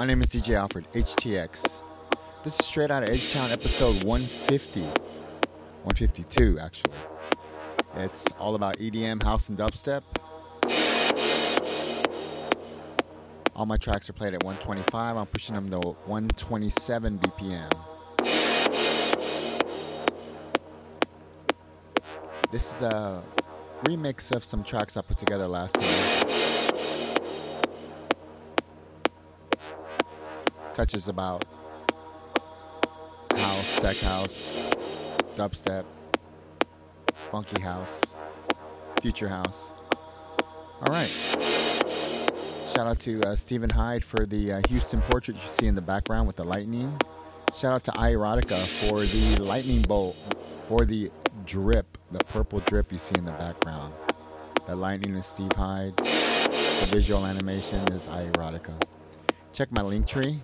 My name is DJ Alfred, HTX. This is straight out of H-Town, episode 150. 152, actually. It's all about EDM, house, and dubstep. All my tracks are played at 125. I'm pushing them to 127 BPM. This is a remix of some tracks I put together last time. Touches about house, tech house, dubstep, funky house, future house. All right. Shout out to uh, Stephen Hyde for the uh, Houston portrait you see in the background with the lightning. Shout out to Erotica for the lightning bolt, for the drip, the purple drip you see in the background. The lightning is Steve Hyde. The visual animation is Erotica. Check my link tree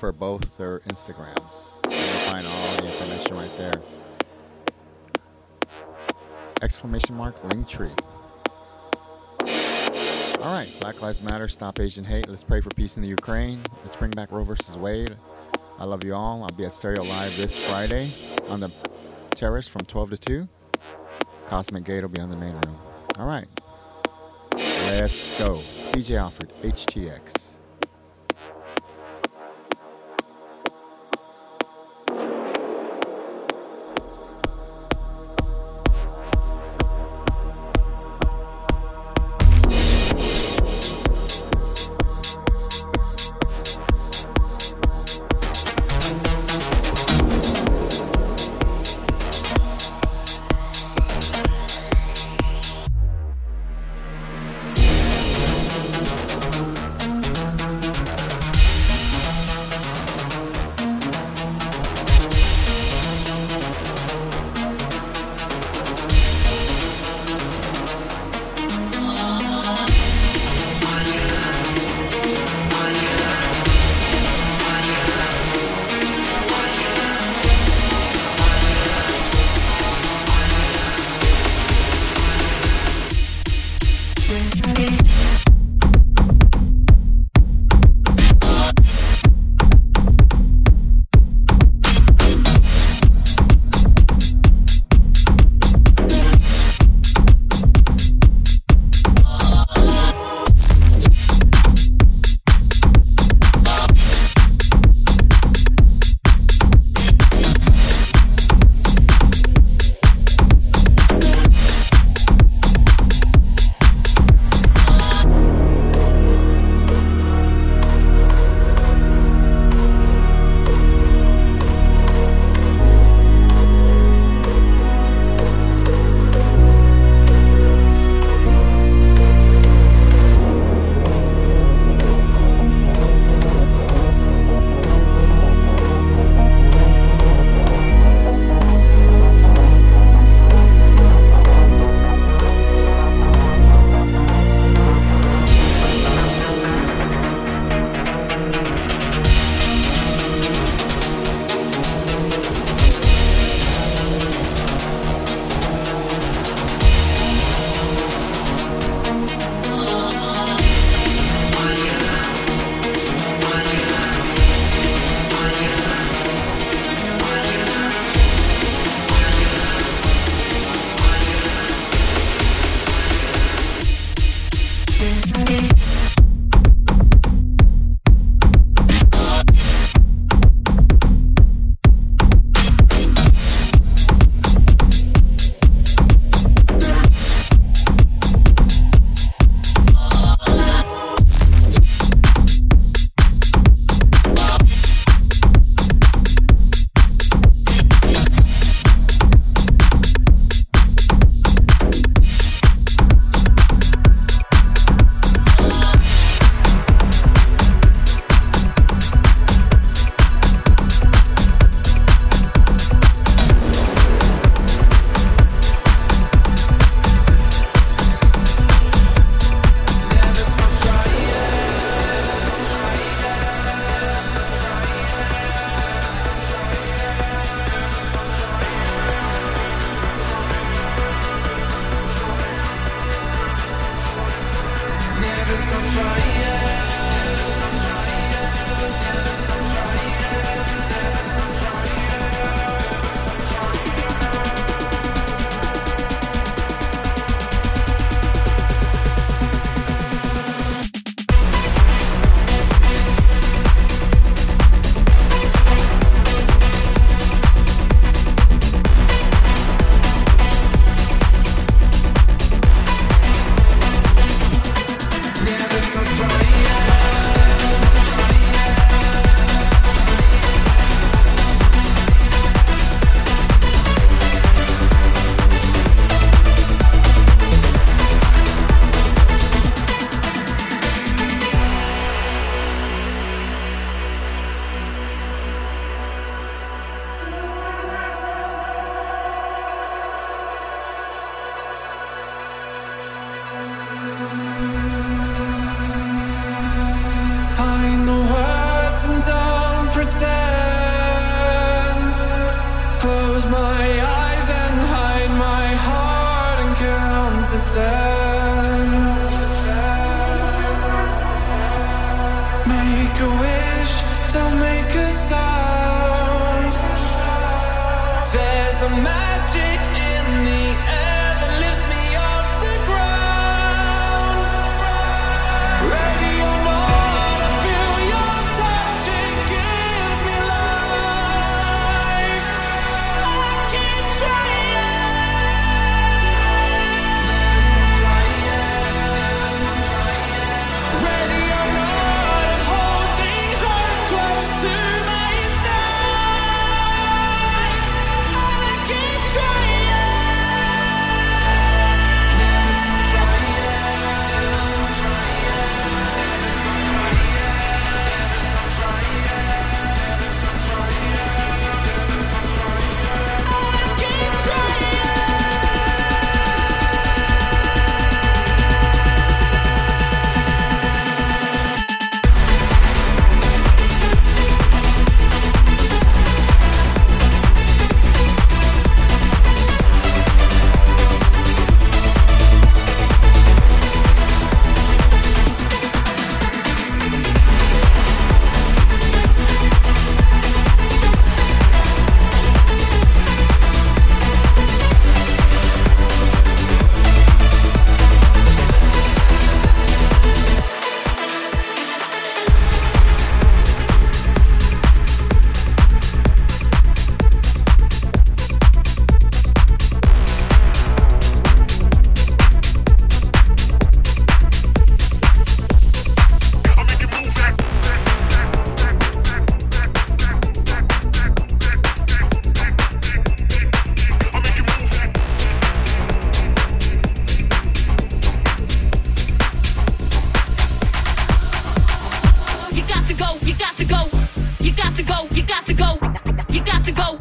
for both their Instagrams. You'll find all the information right there. Exclamation mark link tree. All right, Black Lives Matter, stop Asian hate. Let's pray for peace in the Ukraine. Let's bring back Roe versus Wade. I love you all. I'll be at Stereo Live this Friday on the terrace from 12 to 2. Cosmic Gate will be on the main room. All right, let's go. DJ Alfred, HTX.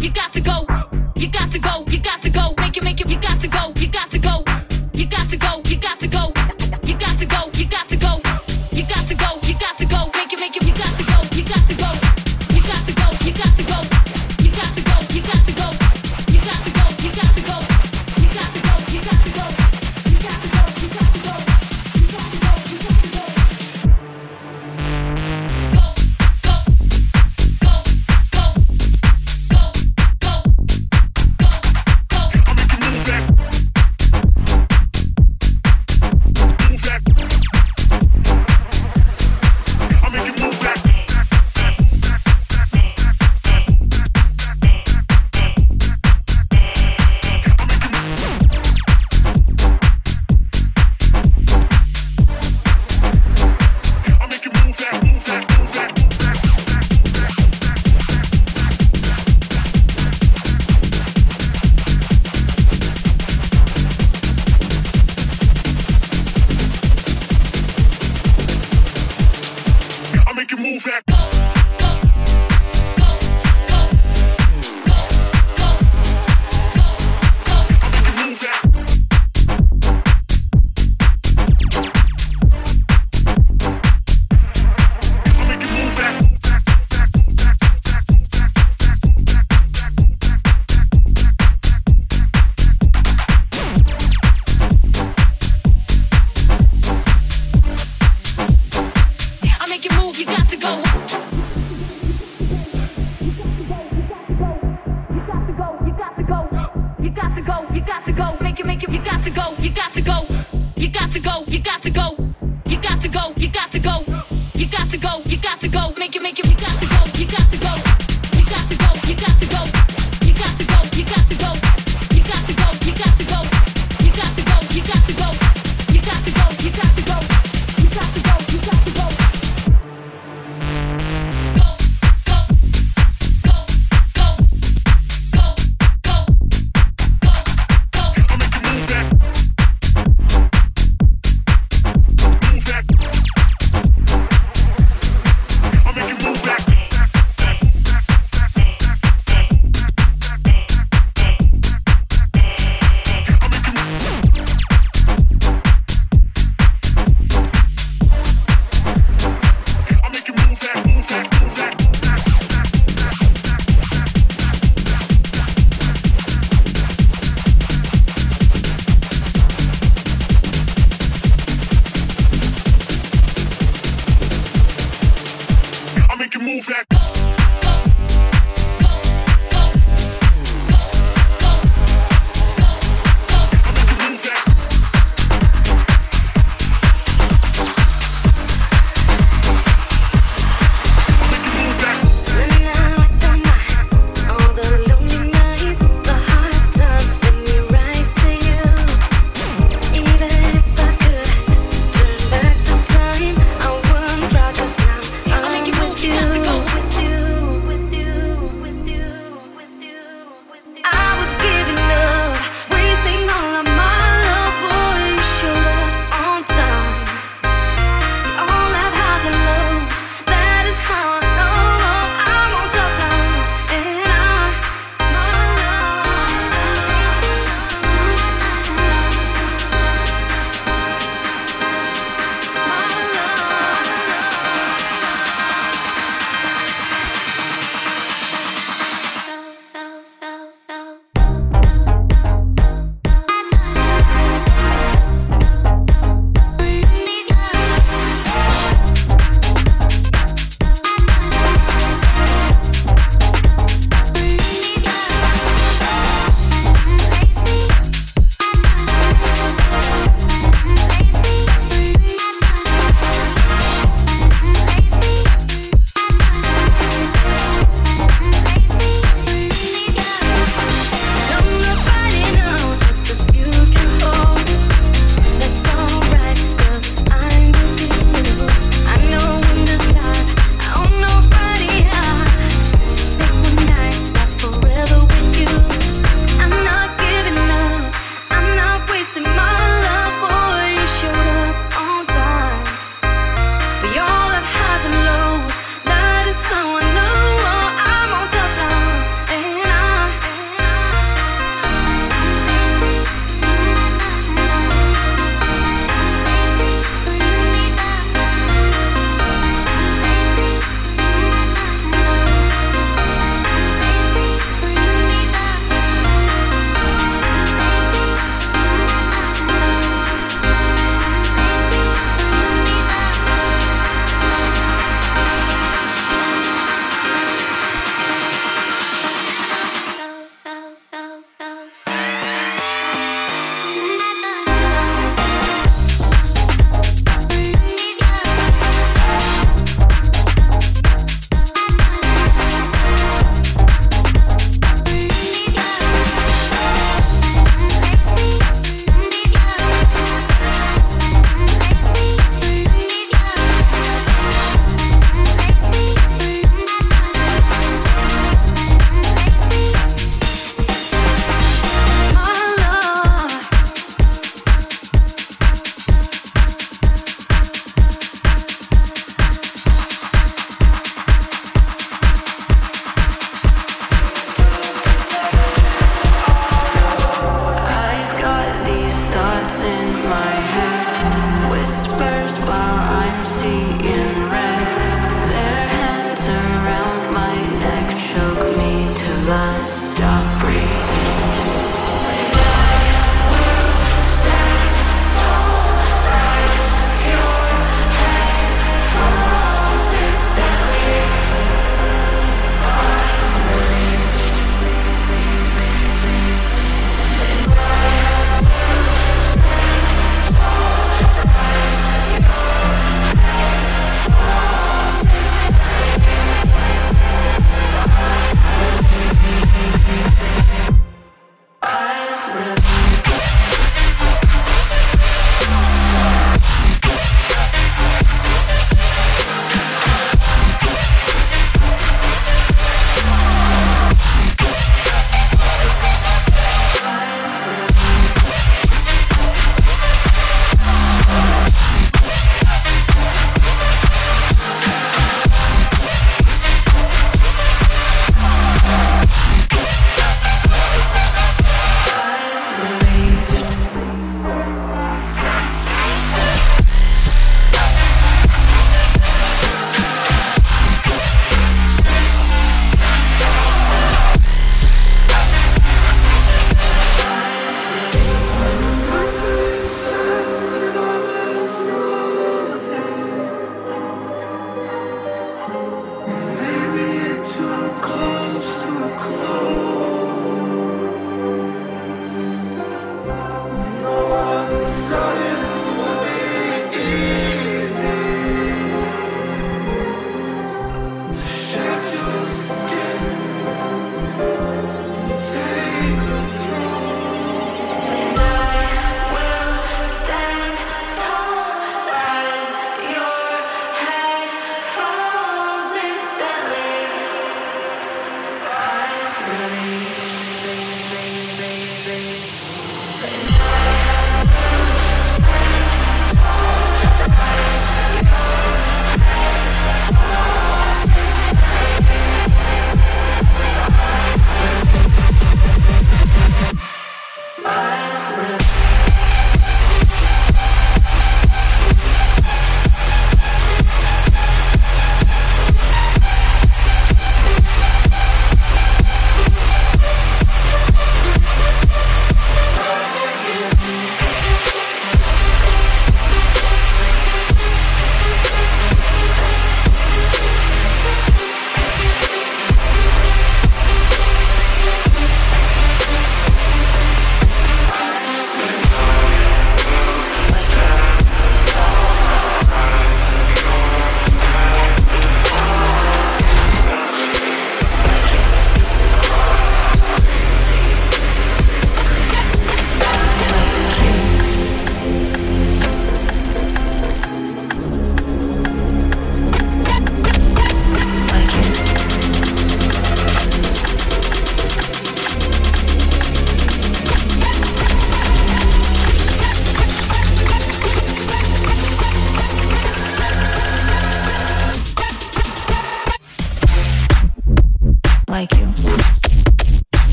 You got to go. You got to go.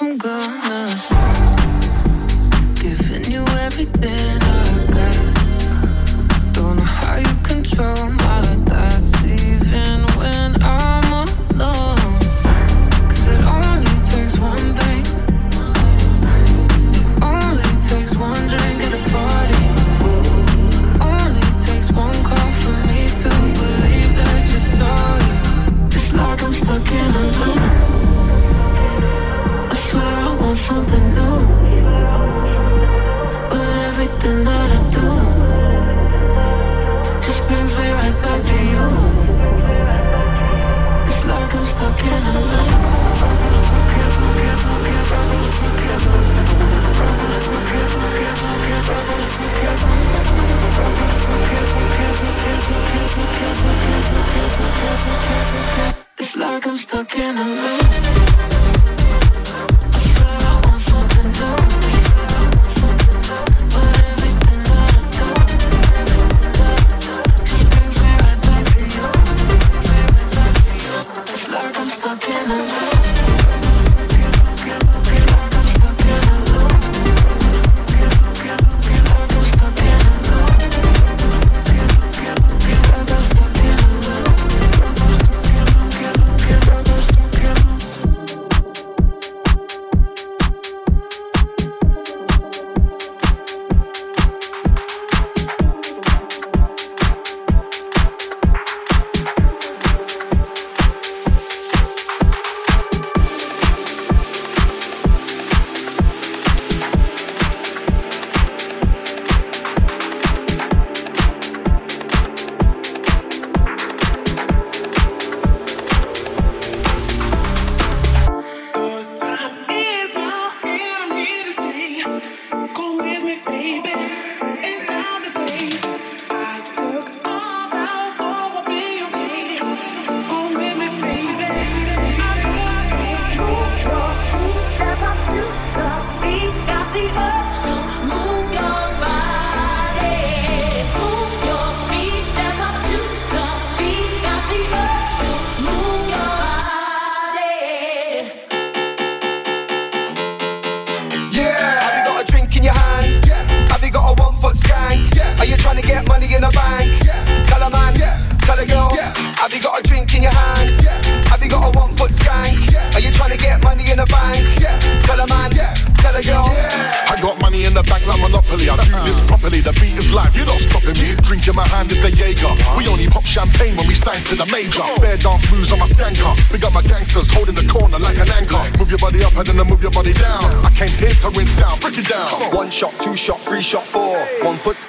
New. But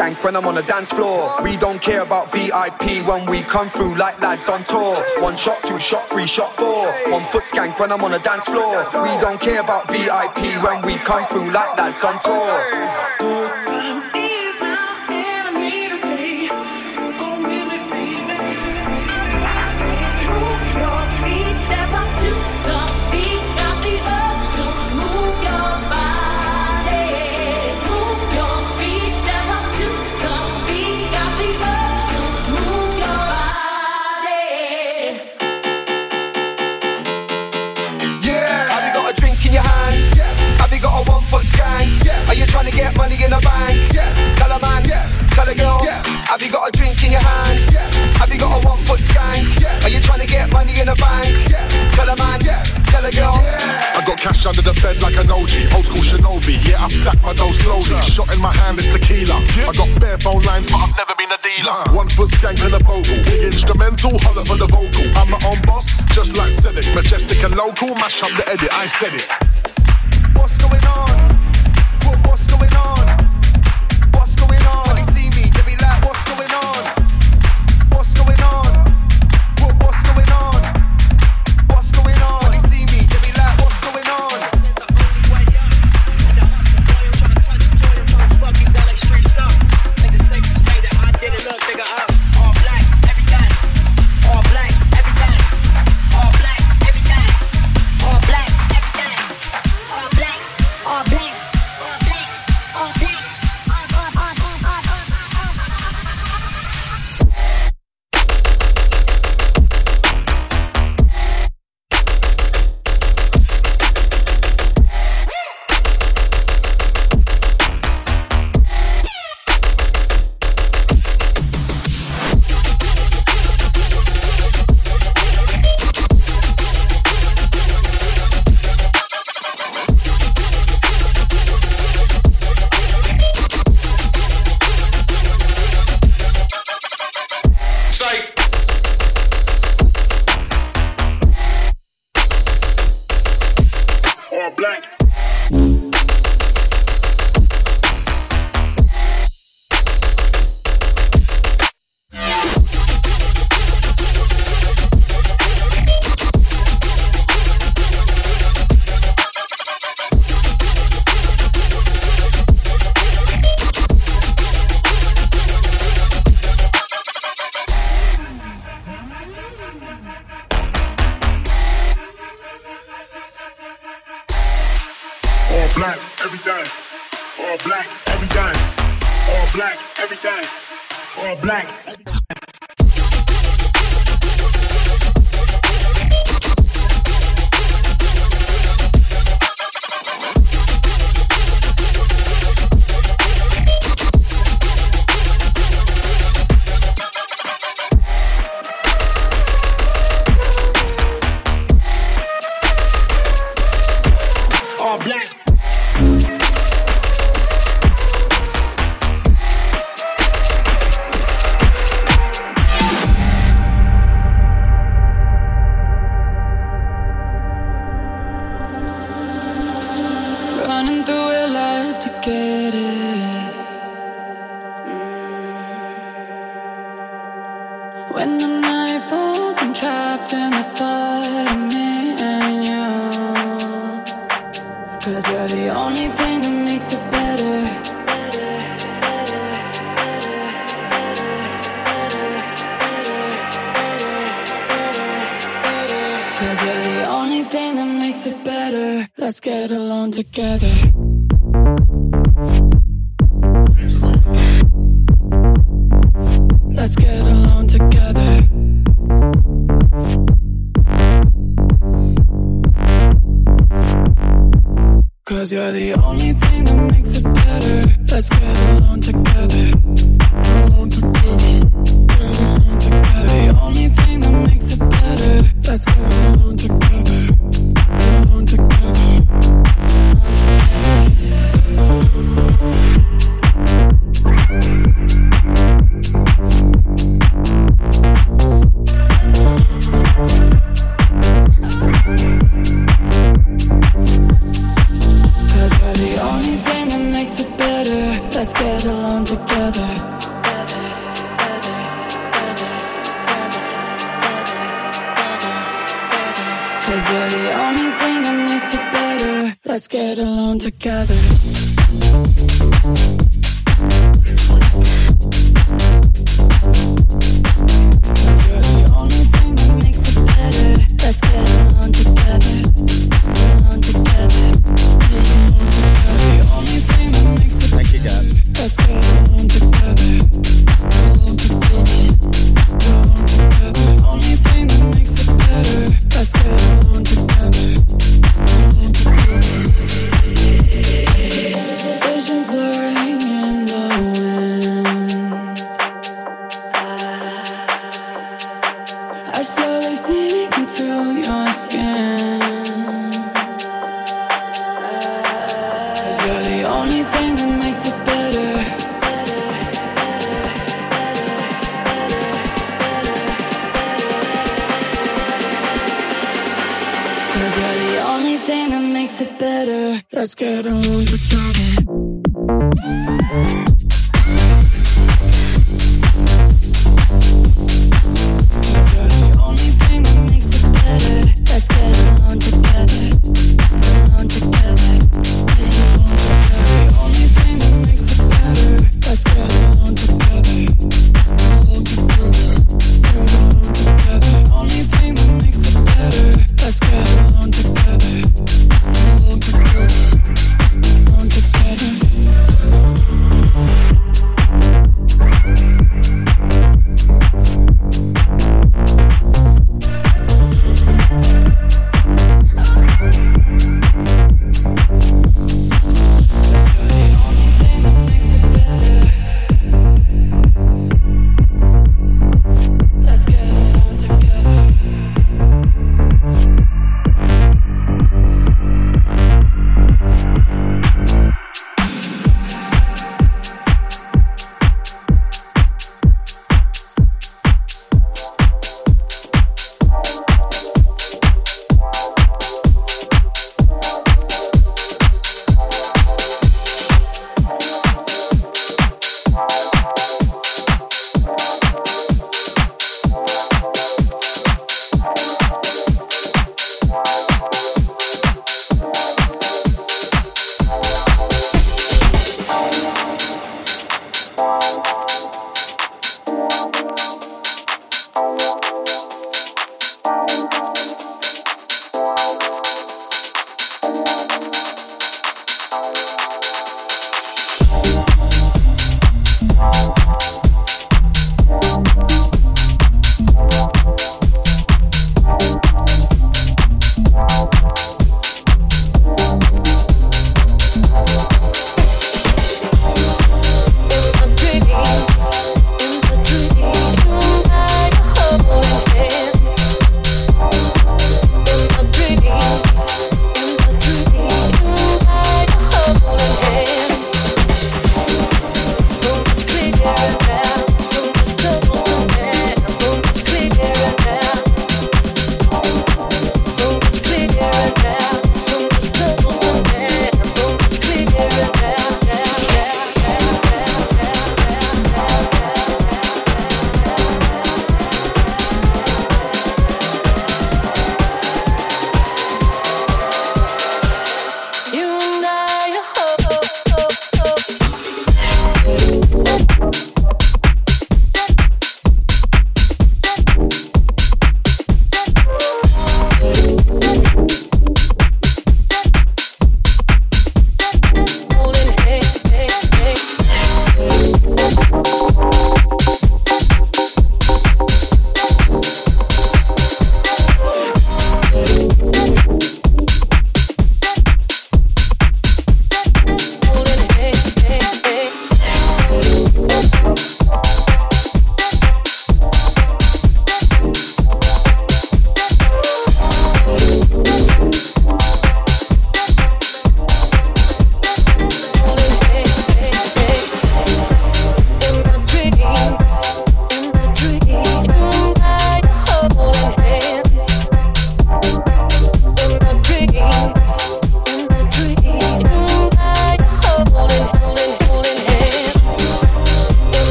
when I'm on the dance floor. We don't care about VIP when we come through like lads on tour. One shot, two shot, three shot, four. One foot skank when I'm on the dance floor. We don't care about VIP when we come through like lads on tour. Tell a girl. Yeah. Have you got a drink in your hand? Yeah. Have you got a one foot skank? Yeah. Are you trying to get money in the bank? Yeah. Tell a man. Yeah. Tell a girl. Yeah. I got cash under the bed like an OG, old school Shinobi. Yeah, I stack my dough slowly. Shot in my hand is tequila. Yeah. I got bare phone lines, but I've never been a dealer. One foot skank and a bogle. Big instrumental, holler for the vocal. I'm my own boss, just like SEVEK. Majestic and local, mash up the edit. I said it.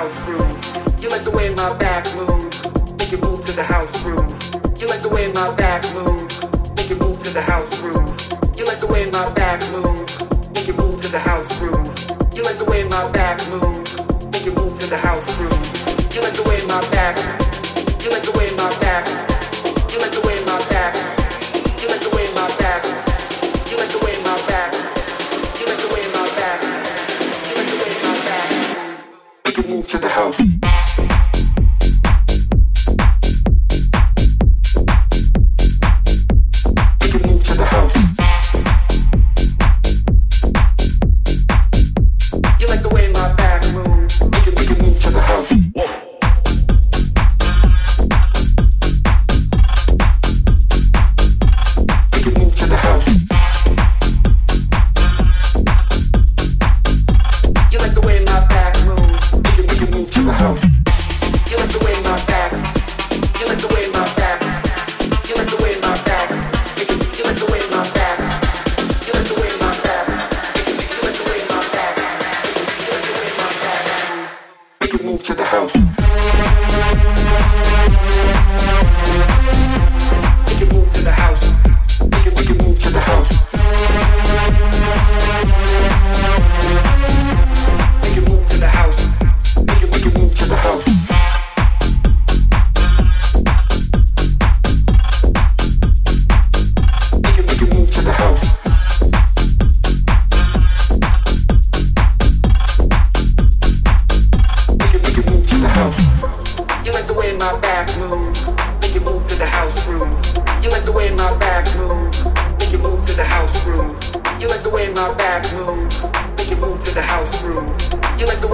house crew.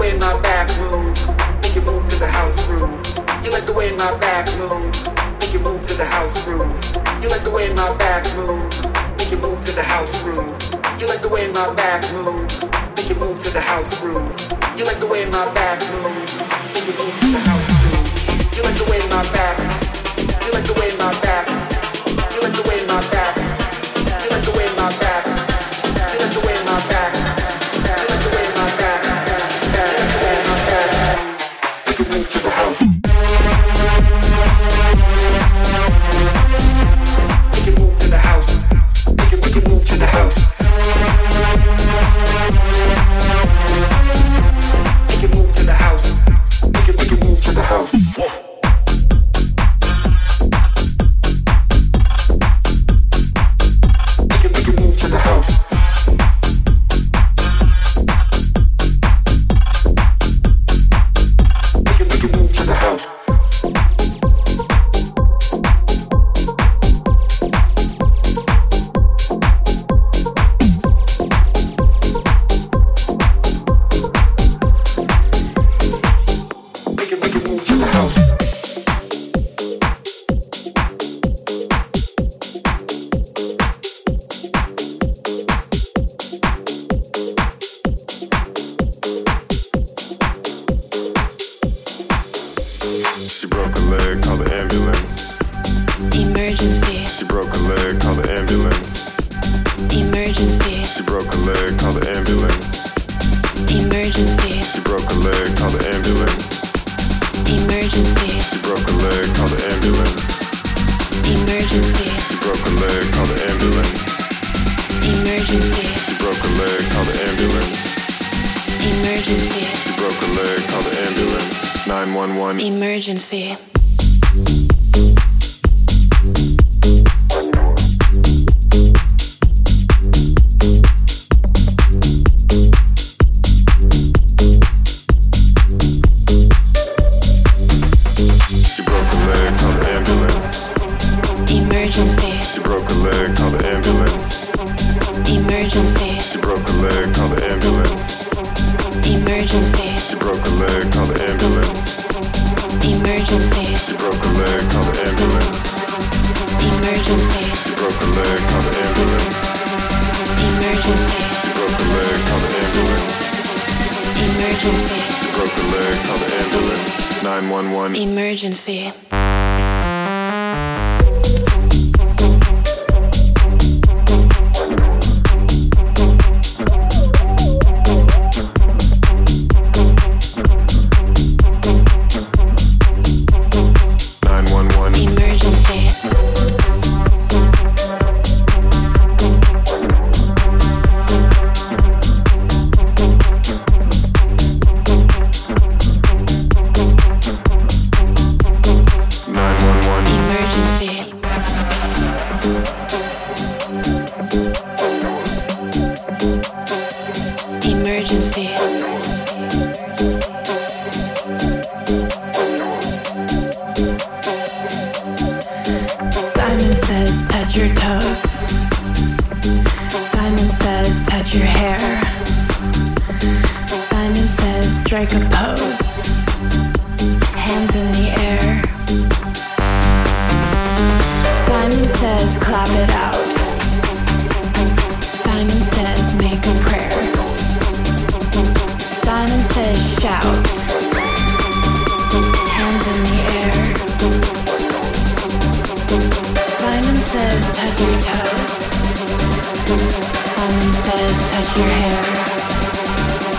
way my back move, make you move to the house groove. You like the way my back move, make you move to the house groove. You like the way my back move, make you move to the house groove. You like the way my back move, make you move to the house groove. You like the way my back move, make you move to the house groove. You like the way my back, you like the way my back, you like the way my back.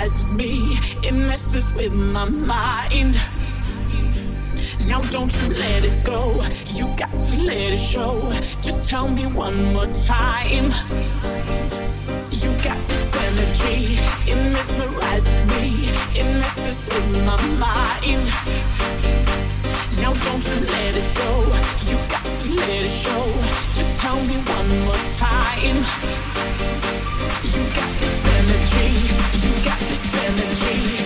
mesmerizes me. It messes with my mind. Now don't you let it go. You got to let it show. Just tell me one more time. You got this energy. It mesmerizes me. It messes with my mind. Now don't you let it go. You got to let it show. Just tell me one more time. You got this got this energy.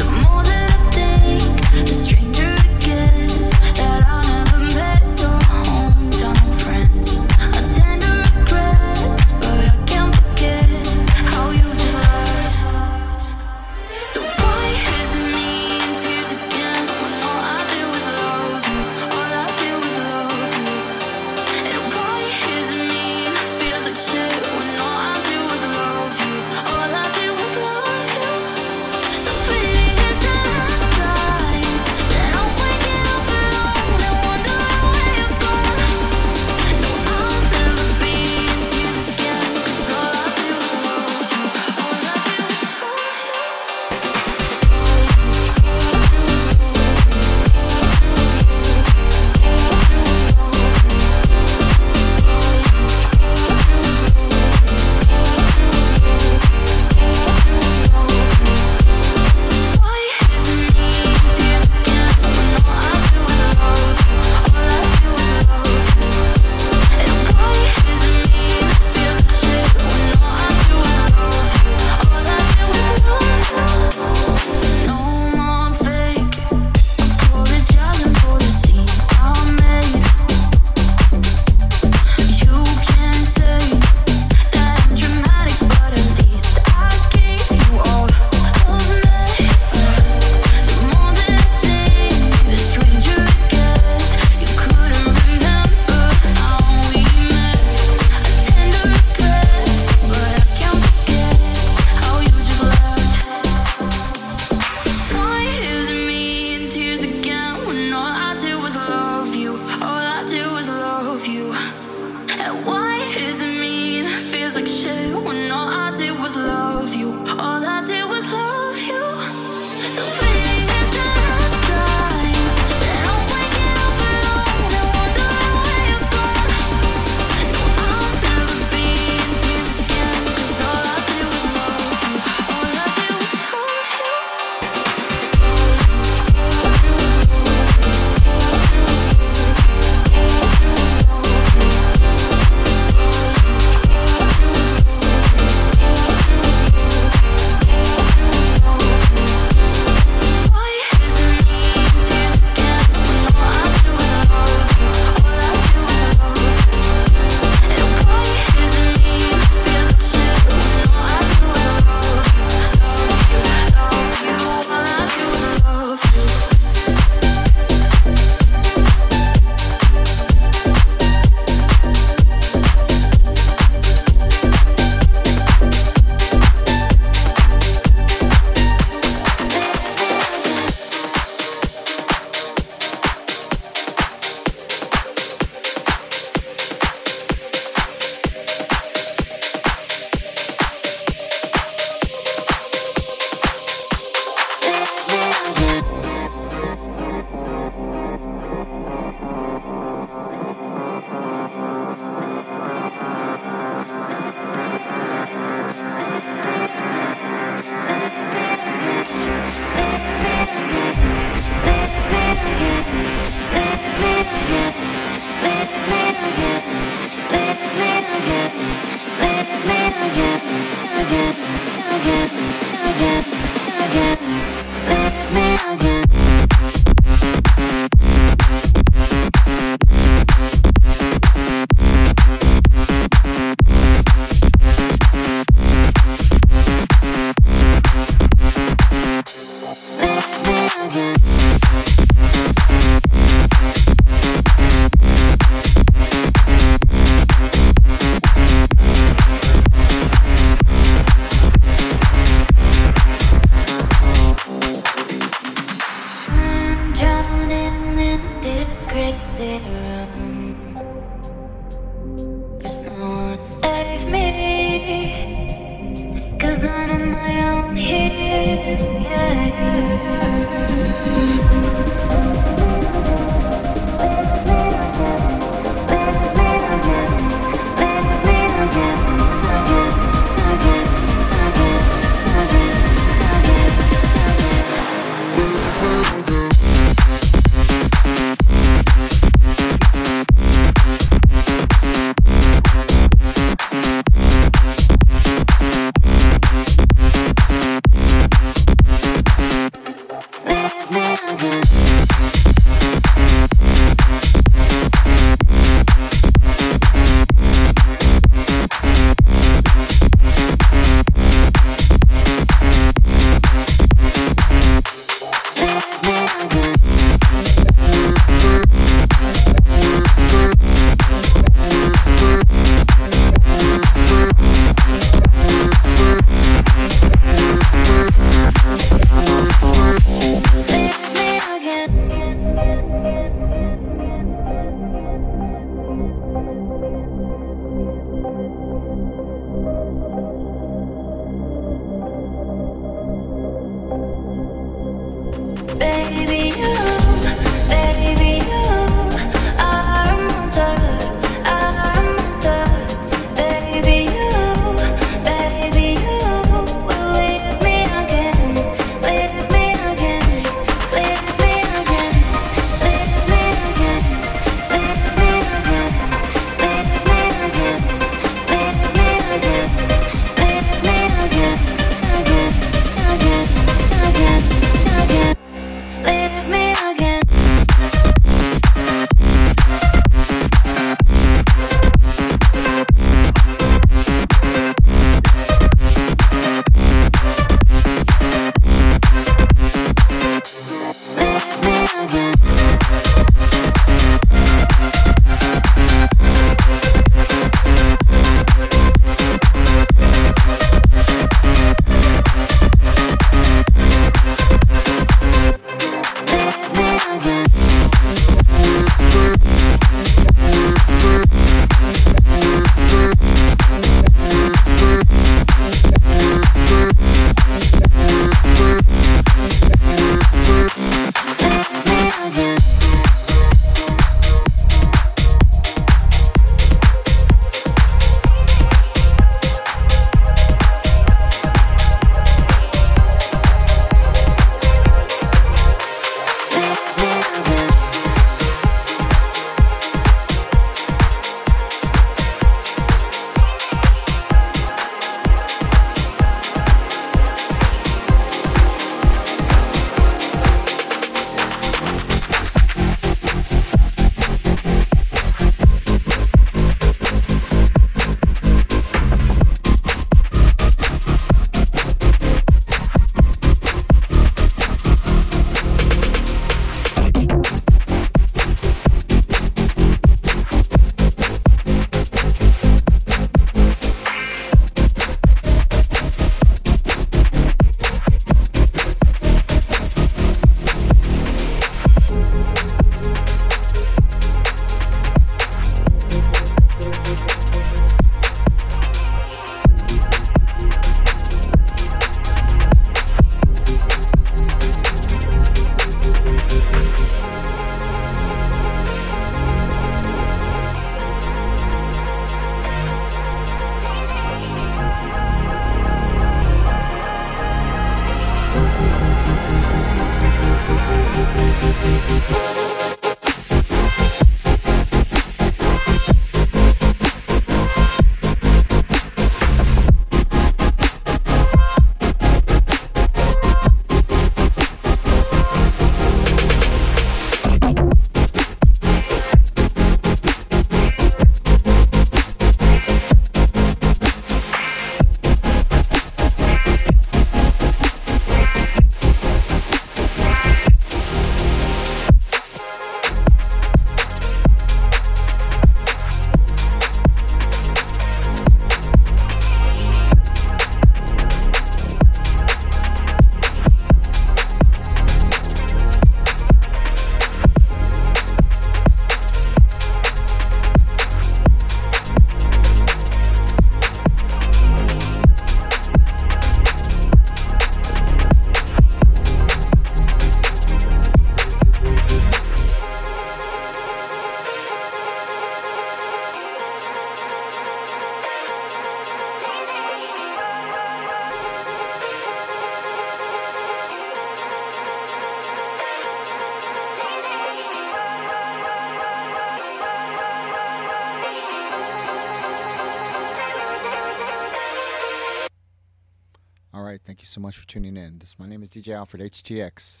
Tuning in. This my name is DJ Alfred HTX.